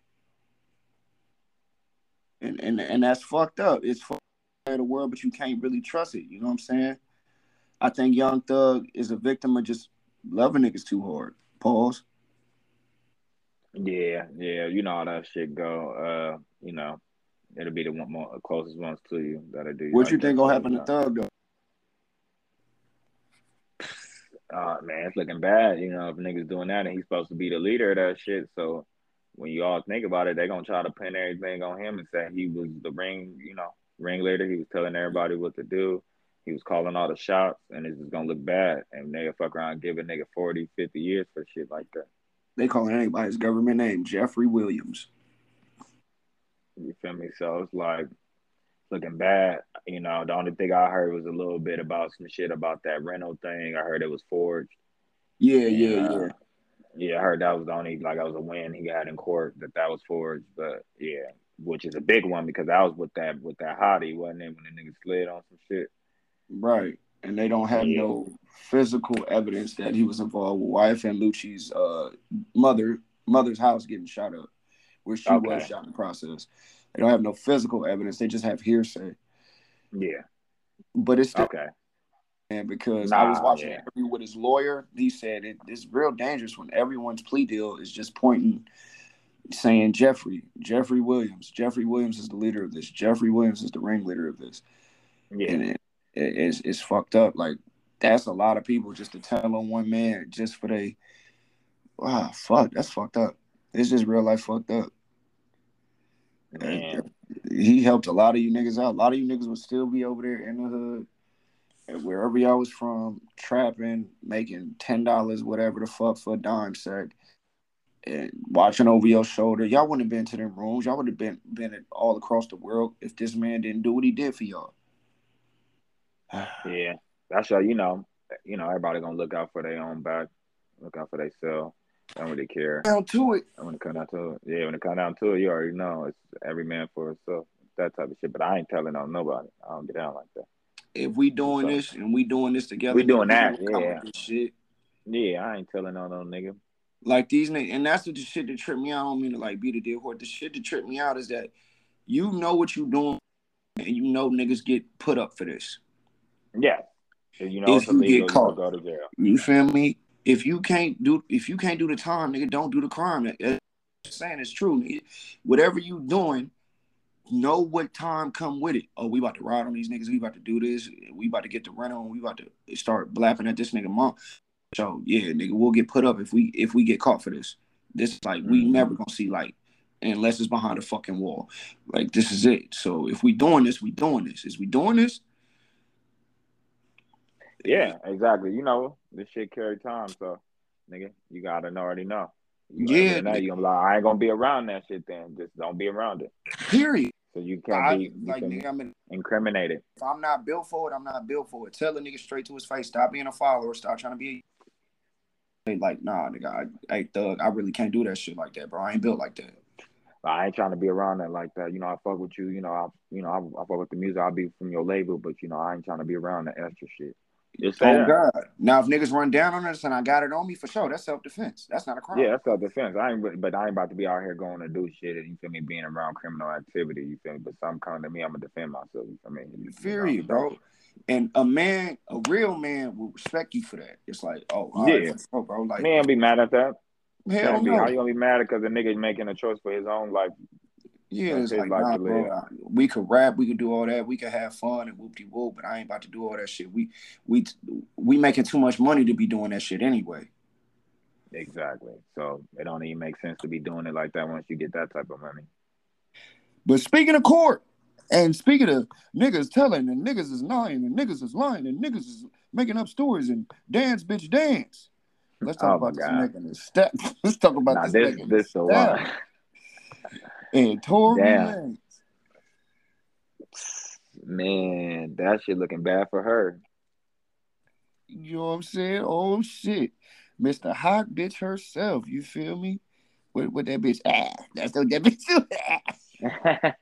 And and and that's fucked up. It's fucked up the world, but you can't really trust it. You know what I'm saying? I think Young Thug is a victim of just loving niggas too hard. Pause. Yeah, yeah, you know how that shit go. Uh, you know, it'll be the one more closest ones to you that'll do. What like you think gonna happen to Thug though? Uh, man, it's looking bad. You know, if niggas doing that, and he's supposed to be the leader of that shit. So when you all think about it, they're gonna try to pin everything on him and say he was the ring, you know, ringleader. He was telling everybody what to do. He was calling all the shots, and it's just gonna look bad. And they fuck around, and give a nigga 40, 50 years for shit like that. They calling anybody's government name Jeffery Williams. You feel me? So it's like looking bad. You know, the only thing I heard was a little bit about some shit about that rental thing. I heard it was forged. Yeah, yeah, Uh, yeah. Yeah, I heard that was the only like that was a win he got in court that that was forged. But yeah, which is a big one because I was with that with that hottie, wasn't it? When the nigga slid on some shit. Right. And they don't have Yeah. no physical evidence that he was involved with YFN Lucci's uh, mother mother's house getting shot up, where she was shot in the process. They don't have no physical evidence. They just have hearsay. Yeah, but it's still Okay. And because I was watching yeah. an interview with his lawyer. He said it, it's real dangerous when everyone's plea deal is just pointing, saying Jeffery, Jeffery Williams, Jeffery Williams is the leader of this. Jeffery Williams is the ringleader of this, Yeah. and it, it- it's it's fucked up. Like that's a lot of people just to tell on one man just for they. Wow, fuck, that's fucked up. It's just real life fucked up. Man. He helped a lot of you niggas out. A lot of you niggas would still be over there in the hood, and wherever y'all was from, trapping, making ten dollars, whatever the fuck for a dime sack, and watching over your shoulder. Y'all wouldn't have been to them rooms. Y'all would have been been all across the world if this man didn't do what he did for y'all. Yeah. That's how you know, you know, everybody gonna look out for their own back, look out for themselves. I don't really care. Down to it. When it come down to it, yeah, when it come down to it, you already know it's every man for himself. That type of shit. But I ain't telling on nobody. I don't get down like that. If we doing So- this and we doing this together, We doing that, yeah. Shit. Yeah, I ain't telling on no nigga. Like these niggas, and that's what the shit that tripped me out. I don't mean to like beat a dead horse. The shit that tripped me out is that you know what you doing, and you know niggas get put up for this. Yeah. You know If you get caught. go to jail. You feel me? If you can't do, if you can't do the time, nigga, don't do the crime. That- That's saying it's true. nigga. Whatever you doing, know what time come with it. Oh, we about to ride on these niggas. We about to do this. We about to get the rental. And we about to start blapping at this nigga mom. So yeah, nigga, we'll get put up if we if we get caught for this. This is like we Mhm. never gonna see light unless it's behind a fucking wall. Like this is it. So if we doing this, we doing this. Is we doing this? Yeah, exactly. You know, this shit carry time, so nigga, you gotta know already know. You Yeah, know, you gonna like, I ain't gonna be around that shit then. Just don't be around it. Period. So you can't I, be you like can nigga, I'm in incriminated. If I'm not built for it, I'm not built for it. Tell a nigga straight to his face, stop being a follower, stop trying to be a like, nah, nigga, I, hey, thug, I really can't do that shit like that, bro. I ain't built like that. I ain't trying to be around that like that. You know, I fuck with you. You know, I you know I, I fuck with the music. I'll be from your label, but you know I ain't trying to be around that extra shit. Say Oh. God. Now if niggas run down on us and I got it on me for sure, that's self defense. That's not a crime. Yeah, that's self defense. I ain't, but I ain't about to be out here going to do shit. And you feel me? Being around criminal activity. You feel me? But some coming to me, I'm gonna defend myself. You feel me? You Fear you, bro. And a man, a real man will respect you for that. It's like, oh, Yeah. right, bro, bro. Like, Man, be mad at that. hell no. How you gonna be mad because a nigga making a choice for his own life? Yeah, it's his like, nah, bro. I- We could rap, we could do all that, we could have fun and whoop de whoop, but I ain't about to do all that shit. We we we making too much money to be doing that shit anyway. Exactly. So it don't even make sense to be doing it like that once you get that type of money. But speaking of court, and speaking of niggas telling and niggas is lying and niggas is lying and niggas is making up stories and dance, bitch, dance. Let's talk Oh about this nigga and his step. Let's talk about Now this, this nigga this style. one. And Tory Lanez. Man, that shit looking bad for her. You know what I'm saying? Oh shit. Mr. Hot bitch herself. You feel me? With, with that bitch. Ah, that's what that bitch do. Ah,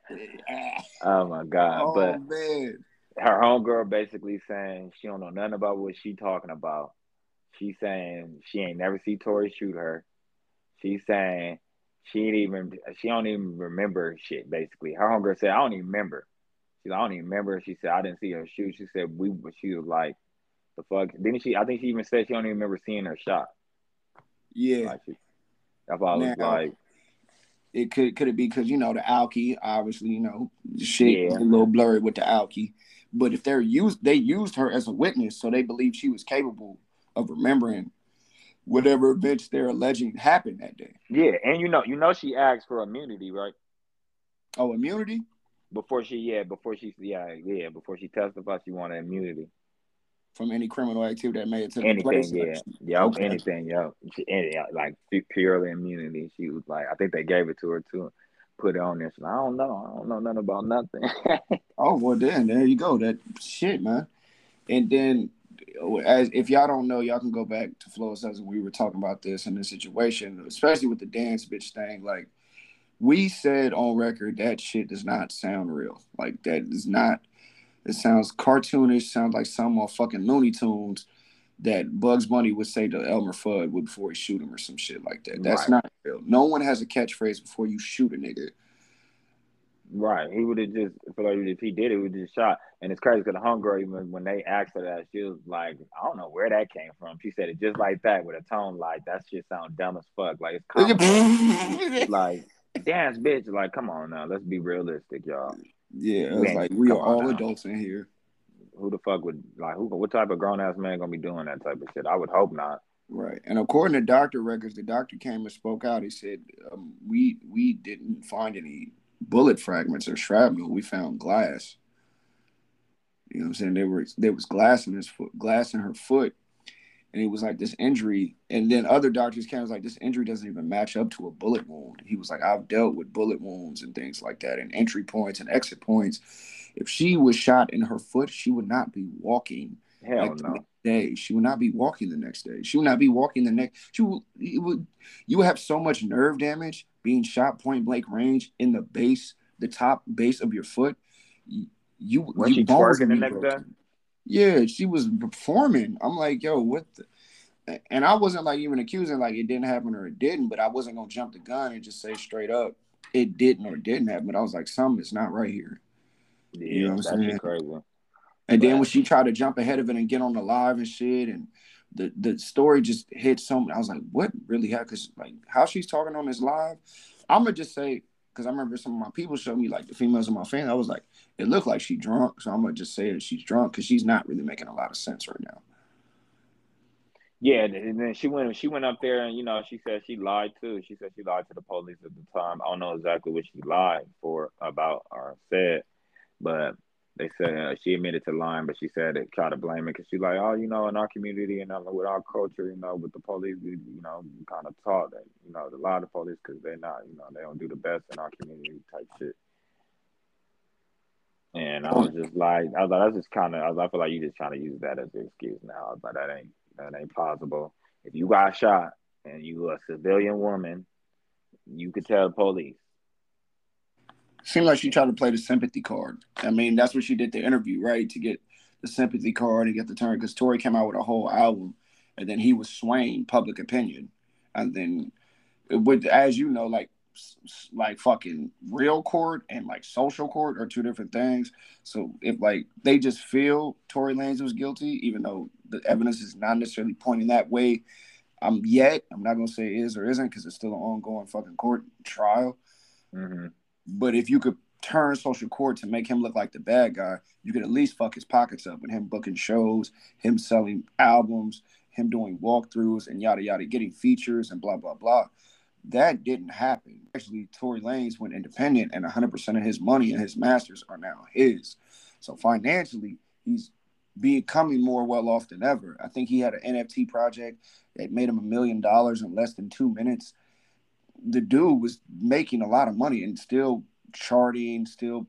oh my god! oh but man. her homegirl basically saying she don't know nothing about what she talking about. She's saying she ain't never see Tory shoot her. She's saying she ain't even she don't even remember shit. Basically, her homegirl said I don't even remember. She's like, I don't even remember. She said I didn't see her shoot. She said we. She was like, the fuck. Didn't she? I think she even said she don't even remember seeing her shot. Yeah. Like she, that's why I was Now- like, It could could it be because you know the alky, obviously, you know, shit Yeah. a little blurry with the alky. But if they're used they used her as a witness, so they believe she was capable of remembering whatever events they're alleging happened that day. yeah, and you know, you know, she asked for immunity, right? Oh, immunity? Before she, yeah, before she, yeah, yeah, before she testified, she wanted immunity. From any criminal activity that may have taken place. yeah, yeah, Okay. anything, yeah, she, any, like purely immunity. She was like, I think they gave it to her too, put it on there. She's I don't know, I don't know nothing about nothing. Oh well, then there you go. That shit, man. And then, as if y'all don't know, y'all can go back to Flow Says we were talking about this in this situation, especially with the dance bitch thing. Like we said on record, that shit does not sound real. Like that is not. It sounds cartoonish. Sounds like some on fucking Looney Tunes that Bugs Bunny would say to Elmer Fudd before he shoot him or some shit like that. That's Right. not real. No one has a catchphrase before you shoot a nigga. Right. He would have just feel like if he did it, would just shot. And it's crazy because the homegirl, even when they asked her that, she was like, I don't know where that came from. She said it just like that with a tone like that shit sound dumb as fuck. Like it's like dance bitch. Like, come on now. Let's be realistic, y'all. Yeah, it You like we are all now. adults in here. Who the fuck would like who what type of grown ass man gonna be doing that type of shit? I would hope not. Right, and according to doctor records, the doctor came and spoke out. He said, um, "We we didn't find any bullet fragments or shrapnel. We found glass. You know what I'm saying? There was there was glass in his foot, glass in her foot, and it was like this injury. And then other doctors came and was like, this injury doesn't even match up to a bullet wound. He was like, I've dealt with bullet wounds and things like that, and entry points and exit points. If she was shot in her foot, she would not be walking Hell like no. Day. She would not be walking the next day. She would not be walking the next. She would. You would. You would have so much nerve damage being shot point blank range in the base, the top base of your foot. You. you you she bones the next day? Yeah, she was performing. I'm like, yo, what? The? And I wasn't like even accusing like it didn't happen or it didn't, but I wasn't gonna jump the gun and just say straight up it didn't or didn't happen. But I was like, something is not right here. Yeah, You know what I'm saying? crazy. And then when she tried to jump ahead of it and get on the live and shit, and the the story just hit something. I was like, what really happened? Because like how she's talking on this live, I'm gonna just say because I remember some of my people showed me like the females in my family. I was like, it looked like she drunk, so I'm gonna just say that she's drunk because she's not really making a lot of sense right now. Yeah, and then she went she went up there and you know she said she lied too. She said she lied to the police at the time. I don't know exactly what she lied for about or said, but they said uh, she admitted to lying, but she said it tried to blame it because she's like, oh, you know, in our community and uh, with our culture, you know, with the police, we, you know, kind of taught that you know to lie to police because they're not, you know, they don't do the best in our community type shit. And I was just like, I was like, that's just kind of, I, was, I feel like you just trying to use that as an excuse now. I was like, that ain't, that ain't possible. If you got shot and you a civilian woman, you could tell the police. Seemed like she tried to play the sympathy card. I mean, that's what she did the interview, right? To get the sympathy card and get the turn. Because Tory came out with a whole album, and then he was swaying public opinion, and then, with as you know, like like fucking real court and like social court are two different things. So if like they just feel Tory Lanez was guilty, even though the evidence is not necessarily pointing that way, um, yet I'm not gonna say is or isn't because it's still an ongoing fucking court trial. hmm But if you could turn social court to make him look like the bad guy, you could at least fuck his pockets up with him booking shows, him selling albums, him doing walkthroughs and yada yada, getting features and blah blah blah. That didn't happen. Actually, Tory Lanez went independent, and 100% of his money and his masters are now his. So financially, he's becoming more well off than ever. I think he had an NFT project that made him a million dollars in less than two minutes the dude was making a lot of money and still charting, still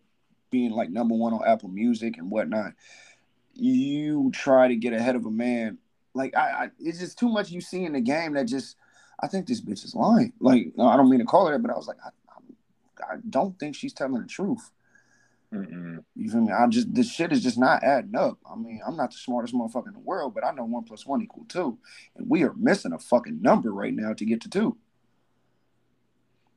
being like number one on Apple Music and whatnot. You try to get ahead of a man, like I, I it's just too much you see in the game that just I think this bitch is lying. Like no, I don't mean to call her that, but I was like, I, I, I don't think she's telling the truth. Mm-mm. You feel me? I just this shit is just not adding up. I mean, I'm not the smartest motherfucker in the world, but I know one plus one equal two, and we are missing a fucking number right now to get to two.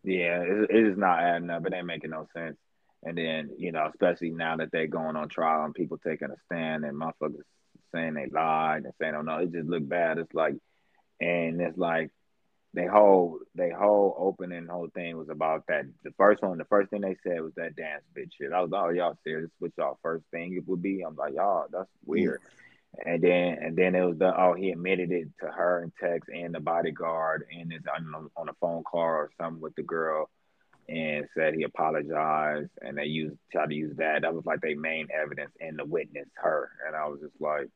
Yeah, it, is not adding up. It ain't making no sense. And then, you know, especially now that they're going on trial and people taking a stand and motherfuckers saying they lied and saying, oh no, it just looked bad. It's like, and it's like, they whole they whole opening whole thing was about that. The first one, the first thing they said was that dance bitch shit. I was like, oh y'all serious? What y'all first thing it would be? I'm like, y'all, that's weird. And then and then it was the oh he admitted it to her in text and the bodyguard and it's on on a phone call or something with the girl and said he apologized and they used tried to use that. That was like their main evidence and the witness her. And I was just like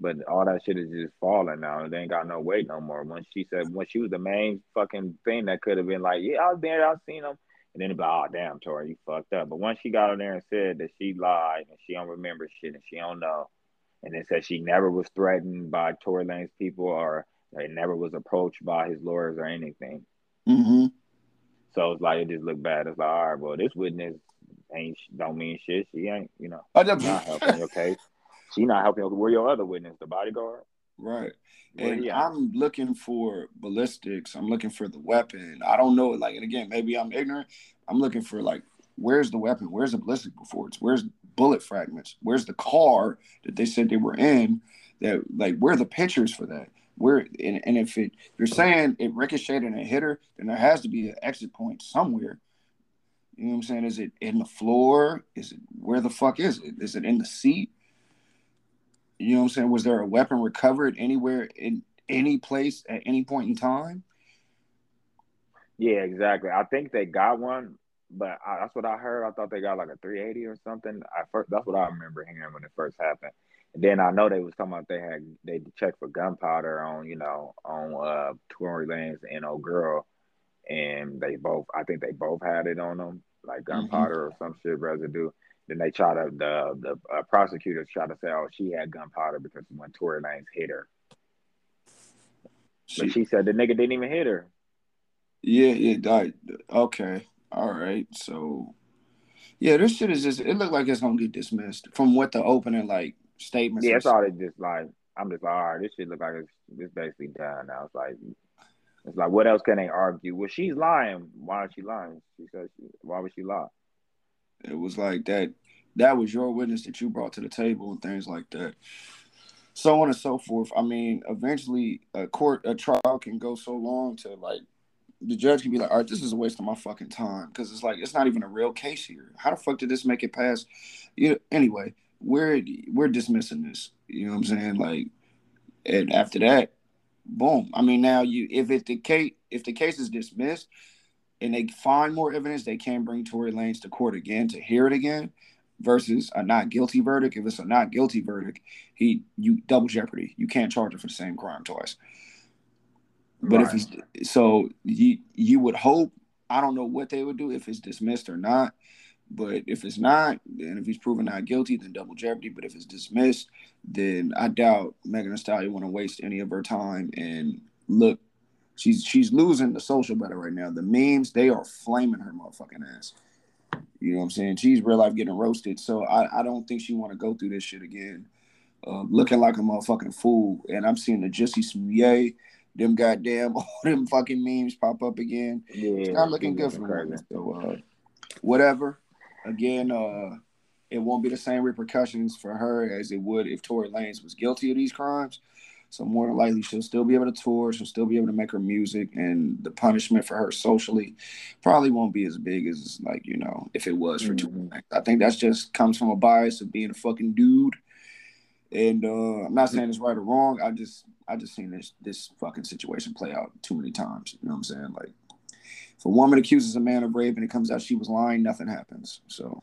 but all that shit is just falling now. They ain't got no weight no more. When she said when she was the main fucking thing that could have been like, Yeah, I was there, I seen him and then it'd be like, oh damn, Tory, you fucked up. But once she got on there and said that she lied and she don't remember shit and she don't know and it said she never was threatened by Tory Lanez people or it never was approached by his lawyers or anything. Mm-hmm. So it's like it just looked bad. It's like, all right, well, this witness ain't don't mean shit. She ain't, you know, I not helping your case. She not helping. Where your other witness, the bodyguard? Right. Where And? I'm looking for ballistics. I'm looking for the weapon. I don't know. Like, and again, maybe I'm ignorant. I'm looking for like Where's the weapon? Where's the ballistic reports? Where's bullet fragments? Where's the car that they said they were in? That like where are the pictures for that? Where and, and if it you're saying it ricocheted and it hit her, then there has to be an exit point somewhere. You know what I'm saying? Is it in the floor? Is it where the fuck is it? Is it in the seat? You know what I'm saying? Was there a weapon recovered anywhere in any place at any point in time? Yeah, exactly. I think they got one, but I, that's what I heard. I thought they got like a 380 or something. I first, that's what I remember hearing when it first happened. And then I know they was talking about they had they checked for gunpowder on you know on uh Tory Lanez and old girl, and they both I think they both had it on them like Mm-hmm. gunpowder or some shit residue. Then they try to the the uh, prosecutors try to say oh she had gunpowder because when Tory Lanez hit her, but She- she said the nigga didn't even hit her. Yeah, yeah. I, okay. All right. So, yeah, this shit is just. It looked like it's gonna get dismissed from what the opening like statements. Yeah, it's all they just like. I'm just like, all right, this shit look like it's, it's basically done now. It's like, it's like, what else can they argue? Well, she's lying. Why is she lying? She she, why would she lie? It was like that. That was your witness that you brought to the table and things like that. So on and so forth. I mean, eventually, a court, a trial can go so long to like the judge can be like, all right, this is a waste of my fucking time because it's like it's not even a real case here. How the fuck did this make it past? You know, anyway, we're we're dismissing this. You know what I'm saying? Like, and after that, boom. I mean, now you if it the case if the case is dismissed and they find more evidence, they can bring Tory Lanez to court again to hear it again. Versus a not guilty verdict. If it's a not guilty verdict, he you double jeopardy. You can't charge him for the same crime twice. But if he's so you you would hope I don't know what they would do if it's dismissed or not. But if it's not, and if he's proven not guilty, then double jeopardy. But if it's dismissed, then I doubt Megan Thee Stallion want to waste any of her time. And look, she's she's losing the social battle right now. The memes they are flaming her motherfucking ass. You know what I'm saying? She's real life getting roasted. So I, I don't think she want to go through this shit again. Uh, looking like a motherfucking fool. And I'm seeing the Jussie Smollett, them goddamn all them fucking memes pop up again. Yeah, It's not looking good for women. So uh, whatever. Again, uh, it won't be the same repercussions for her as it would if Tory Lanez was guilty of these crimes. So more than likely, she'll still be able to tour. She'll still be able to make her music, and the punishment for her socially probably won't be as big as like you know if it was for Mhm. Lanez. I think that's just comes from a bias of being a fucking dude. And uh, I'm not saying it's right or wrong. I just I just seen this this fucking situation play out too many times. You know what I'm saying? Like if a woman accuses a man of rape and it comes out she was lying, nothing happens. So,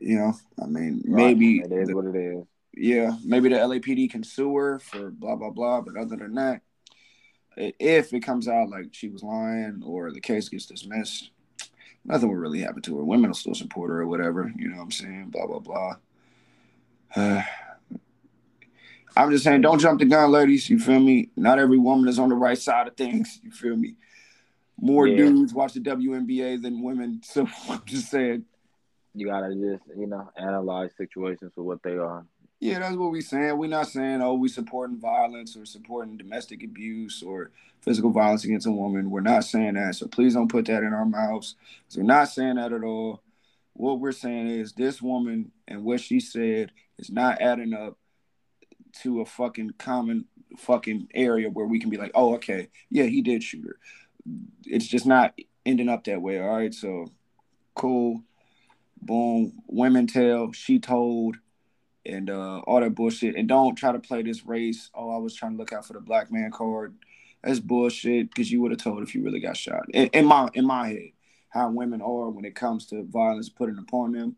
you know, I mean, maybe, Right. it is the- what it is. yeah, maybe the LAPD can sue her for blah blah blah. But other than that, if it comes out like she was lying or the case gets dismissed, nothing will really happen to her. Women will still support her or whatever. You know what I'm saying? Blah blah blah. Uh, I'm just saying, don't jump the gun, ladies. You feel me? Not every woman is on the right side of things. You feel me? More Yeah. dudes watch the WNBA than women. So I'm just saying, You gotta just you know analyze situations for what they are. yeah, that's what we're saying. We're not saying, oh, we supporting violence or supporting domestic abuse or physical violence against a woman. We're not saying that. So please don't put that in our mouths. we're not saying that at all. What we're saying is this woman and what she said is not adding up to a fucking common fucking area where we can be like, oh, okay, yeah, he did shoot her. It's just not ending up that way. All right, so cool. Boom. Women tell, she told, and uh, all that bullshit. And don't try to play this race. Oh, I was trying to look out for the black man card. That's bullshit because you would have told if you really got shot. In, in my in my head, how women are when it comes to violence put it upon them,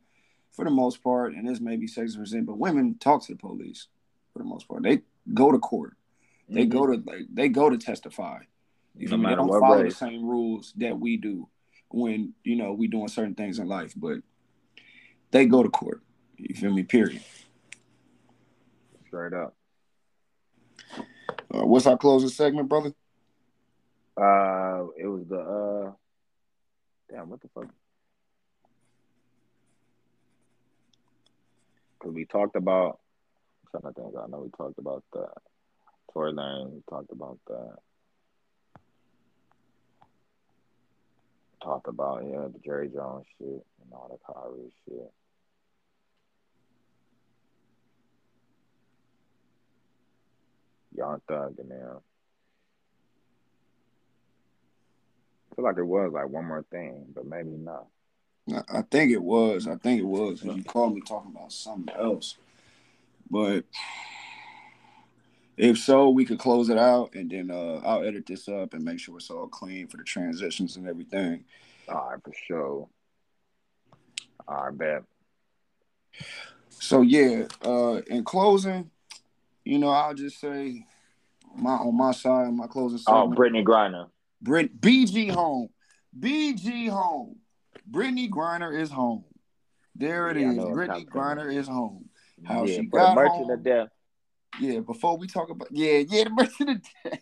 for the most part, and this may be sixty percent, but women talk to the police for the most part. They go to court. They go to like they go to testify. You No me? They don't follow race. the same rules that we do when you know we doing certain things in life, but they go to court. You feel me? Period. Straight up. Uh, what's our closing segment, brother? Uh, it was the uh, damn, what the fuck? Because we talked about. I'm trying to think. I know we talked about the Tory Lane. We talked about the, talked about, yeah, the Jerry Jones shit and all the Kyrie shit. Young Thug and them. I feel like it was like one more thing, but maybe not. I- think it was. I think it was. You called me talking about something else. But if so, we could close it out and then uh, I'll edit this up and make sure it's all clean for the transitions and everything. All right, for sure. All right, bet. So yeah, uh, in closing, you know, I'll just say my on my side, my closing Oh, segment. Brittney Griner. Brit BG home. BG home. Brittney Griner is home. There it Yeah, is. Brittney. Griner is home. How yeah, she got the merchant home. of death. Yeah, before we talk about yeah, yeah, the merchant of death.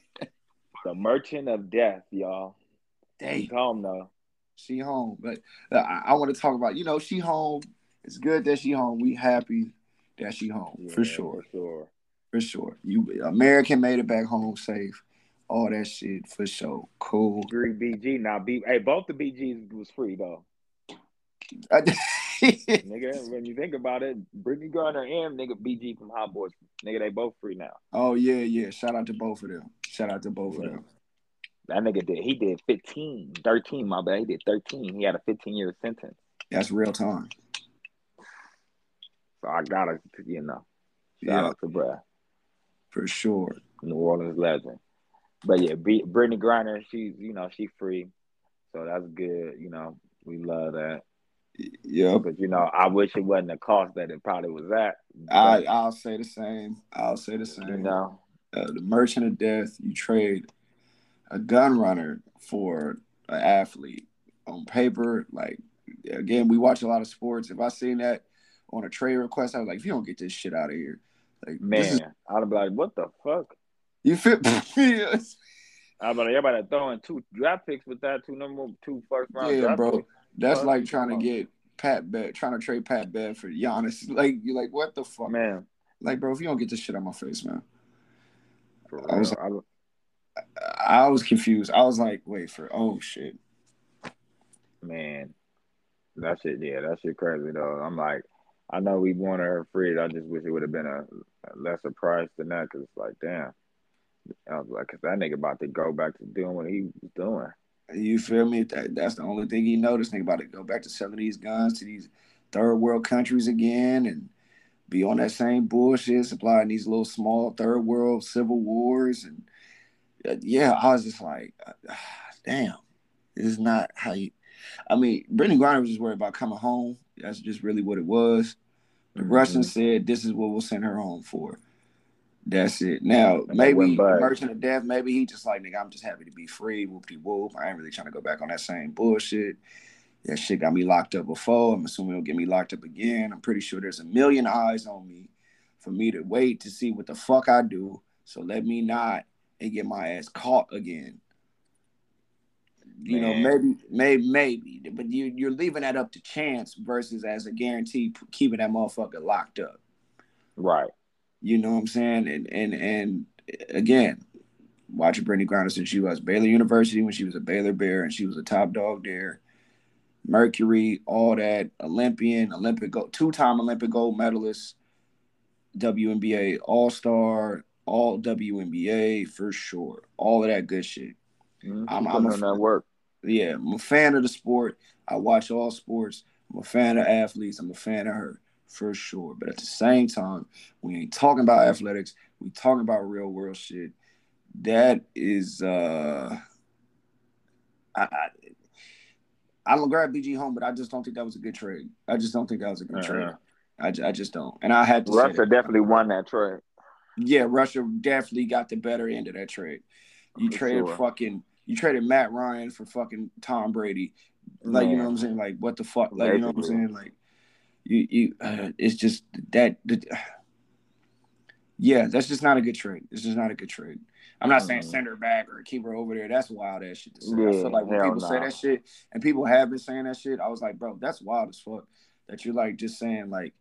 The merchant of death, y'all. She's home though. she home. But uh, I, I want to talk about, you know, she home. It's good that she home. We happy that she home Yeah, for sure. For sure. For sure. You American made it back home safe. All that shit for sure. Cool. Free BG. Now B hey, both the BGs was free though. Nigga, when you think about it, Brittney Griner and nigga BG from Hot Boys, nigga, they both free now. oh yeah, yeah. Shout out to both of them. Shout out to both Yeah. of them. That nigga did he did 15, 13, my bad. He did 13. He had a 15 year sentence. That's real time. So I gotta you know. Shout Yeah, out to bruh. for sure. New Orleans legend. But yeah, B- Brittney Griner, she's you know, she free. So that's good. You know, we love that. Yeah, But you know, I wish it wasn't the cost that it probably was at. I I'll say the same. I'll say the same. you know, Uh, the merchant of death. You trade a gun runner for an athlete on paper. Like again, we watch a lot of sports. If I seen that on a trade request, I was like, if you don't get this shit out of here, like is man, I'd be like, what the fuck? You feel. Yes. I'm like, everybody throwing two draft picks with that, two number two first round Yeah, bro. picks. That's like trying to get Pat Bev, trying to trade Pat Bev for Giannis. Like you're like, what the fuck? Man, Like, bro, if you don't get this shit out my face, man. for I was. I- I was confused. I was like, wait for oh shit. man, that shit, yeah, that shit crazy though. I'm like, I know we wanted her free. I just wish it would have been a, a lesser price than that. Cause it's like, damn, I was like, cause that nigga about to go back to doing what he was doing. You feel me? That, that's the only thing he noticed. Think about it. Go back to selling these guns to these third world countries again and be on that same bullshit, supplying these little small third world civil wars. And uh, yeah, I was just like, uh, damn, this is not how you. I mean, Brittney Griner was just worried about coming home. That's just really what it was. The Mhm. Russians said this is what we'll send her home for. That's it. Now And maybe. Merchant of Death. Maybe he just like nigga. I'm just happy to be free. Whoop de whoop. I ain't really trying to go back on that same bullshit. That shit got me locked up before. I'm assuming it'll get me locked up again. I'm pretty sure there's a million eyes on me for me to wait to see what the fuck I do. So let me not and get my ass caught again. You know, maybe, maybe, maybe, but you you're leaving that up to chance versus as a guarantee keeping that motherfucker locked up. Right. You know what I'm saying? And and and again, watching Brittney Griner since she was Baylor University when she was a Baylor Bear and she was a top dog there. Mercury, all that, Olympian, Olympic two-time Olympic gold medalist, WNBA All-Star, all WNBA for sure. All of that good shit. Mhm. I'm- I'm a that work. Yeah, I'm a fan of the sport. I watch all sports. I'm a fan of athletes. I'm a fan of her for sure. But at the same time, we ain't talking about athletics. We talking about real world shit. That is, uh, I, I, I'm gonna grab BG home, but I just don't think that was a good trade. I just don't think that was a good Uh-uh. trade. I, I just don't. And I had to Russia that. definitely won that trade. Yeah, Russia definitely got the better end of that trade. You For traded sure. fucking you traded Matt Ryan for fucking Tom Brady. Like you know what I'm saying? Like what the fuck? Like you know what I'm saying? Like you you uh, it's just that the, yeah, that's just not a good trade. It's just not a good trade. I'm not saying Mhm. send her back or keep her over there. That's wild ass shit to say. I Yeah, feel like when people say that shit and people have been saying that shit, I was like, bro, that's wild as fuck. That you're like just saying like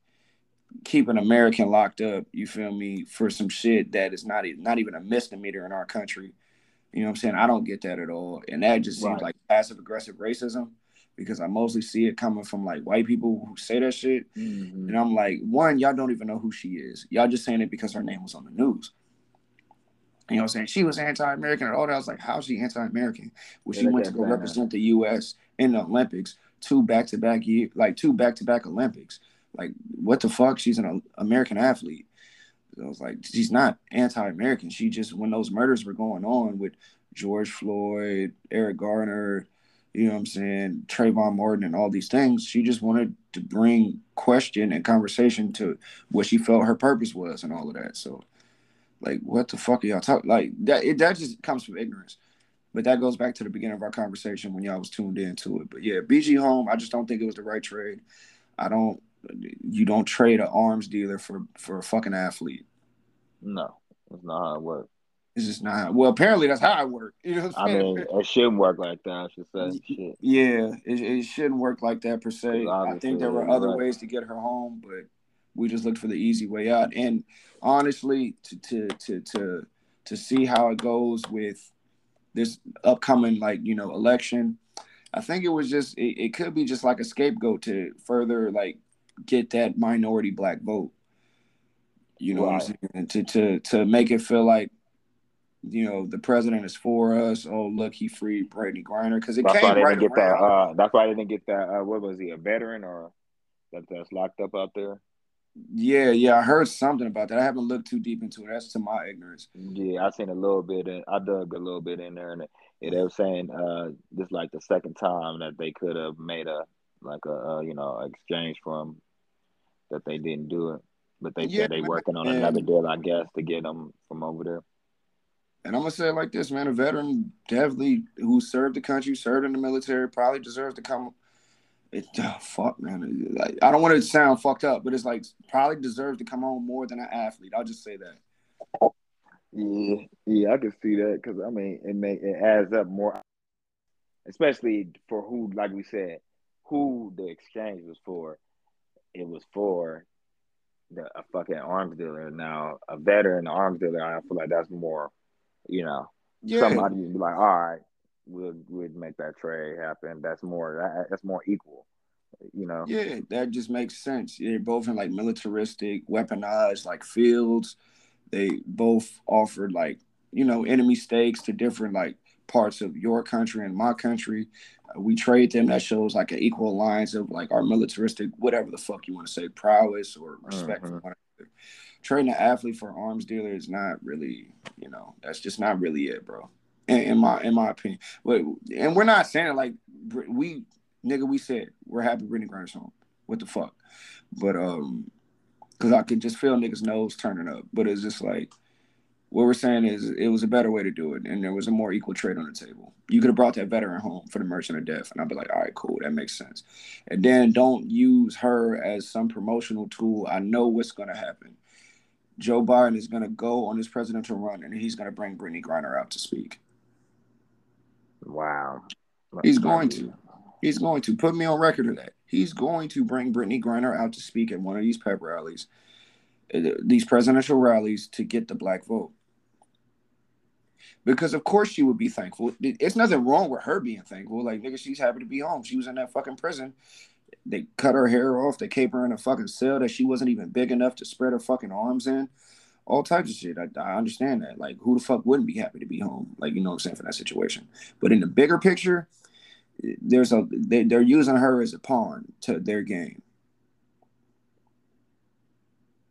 keep an American locked up, you feel me, for some shit that is not not even a misdemeanor in our country You know what I'm saying? I don't get that at all. And that just seems Right. like passive aggressive racism because I mostly see it coming from like white people who say that shit. Mhm. And I'm like, one, y'all don't even know who she is. Y'all just saying it because her name was on the news. You know what I'm saying? She was anti-American and all that. I was like, how's she anti-American? Well, Yeah, she went to go represent the US in the Olympics, two back-to-back year, like two back-to-back Olympics. Like, what the fuck? She's an American athlete. I was like, she's not anti-American. She just when those murders were going on with George Floyd, Eric Garner, you know what I'm saying, Trayvon Martin, and all these things, she just wanted to bring question and conversation to what she felt her purpose was and all of that. So, like, what the fuck are y'all talking? Like that? It, that just comes from ignorance. But that goes back to the beginning of our conversation when y'all was tuned into it. But yeah, BG Home, I just don't think it was the right trade. I don't. You don't trade an arms dealer for for a fucking athlete. No, that's not how it works. It's just not. Well, apparently that's how it worked. You know I mean, it shouldn't work like that. I should say. Shit. Yeah, it, it shouldn't work like that per se. I think there were other right. ways to get her home, but we just looked for the easy way out. And honestly, to to to to to see how it goes with this upcoming like you know election, I think it was just it, it could be just like a scapegoat to further like get that minority black vote. You know what I'm Right. saying? To to to make it feel like you know the president is for us. Oh look, he freed Brittney Griner because it That's why came they right didn't get that. Uh, that's why they didn't get that. Uh, what was he? A veteran or that that's locked up out there? Yeah, yeah, I heard something about that. I haven't looked too deep into it. That's to my ignorance. Yeah, I seen a little bit. In, I dug a little bit in there, and it, they were saying uh, this like the second time that they could have made a like a uh, you know exchange for him, that they didn't do it. But they Yeah, said they working on another deal, I guess, to get them from over there. And I'm gonna say it like this, man. A veteran definitely who served the country, served in the military, probably deserves to come. It oh, fuck, man. Like, I don't want to sound fucked up, but it's like probably deserves to come home more than an athlete. I'll just say that. Yeah, yeah, I can see that because I mean, it may it adds up more, especially for who, like we said, who the exchange was for. It was for the a fucking arms dealer. Now, a veteran arms dealer, I feel like that's more, you know, Yeah, somebody would be like, all right, we'll we'll make that trade happen. That's more that, that's more equal, you know. yeah, that just makes sense. They're both in like militaristic, weaponized like fields. They both offered like you know enemy stakes to different like parts of your country and my country. Uh, we trade them. That shows like an equal alliance of like our militaristic, whatever the fuck you want to say, prowess or respect for Mhm. one another. Trading an athlete for an arms dealer is not really, you know, that's just not really it, bro. In, in my in my opinion, but and we're not saying it like we nigga. We said we're happy Brittney Griner's home. What the fuck? But um, because I could just feel niggas' nose turning up. But it's just like what we're saying is it was a better way to do it, and there was a more equal trade on the table. You could have brought that veteran home for the Merchant of Death, and I'd be like, all right, cool, that makes sense. And then don't use her as some promotional tool. I know what's gonna happen. Joe Biden is gonna go on his presidential run, and he's gonna bring Brittney Griner out to speak. Wow, He's going to. He's going to put me on record of that. He's going to bring Brittney Griner out to speak at one of these pep rallies, uh, these presidential rallies, to get the black vote. Because of course she would be thankful. It's nothing wrong with her being thankful. Like nigga, she's happy to be home. She was in that fucking prison. They cut her hair off. They kept her in a fucking cell that she wasn't even big enough to spread her fucking arms in. All types of shit. I, I understand that. Like who the fuck wouldn't be happy to be home? Like you know what I'm saying for that situation. But in the bigger picture, there's a they, they're using her as a pawn to their game.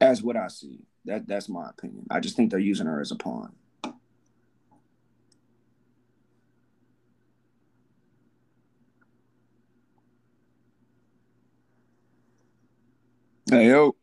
As what I see. That that's my opinion. I just think they're using her as a pawn. Hey yo.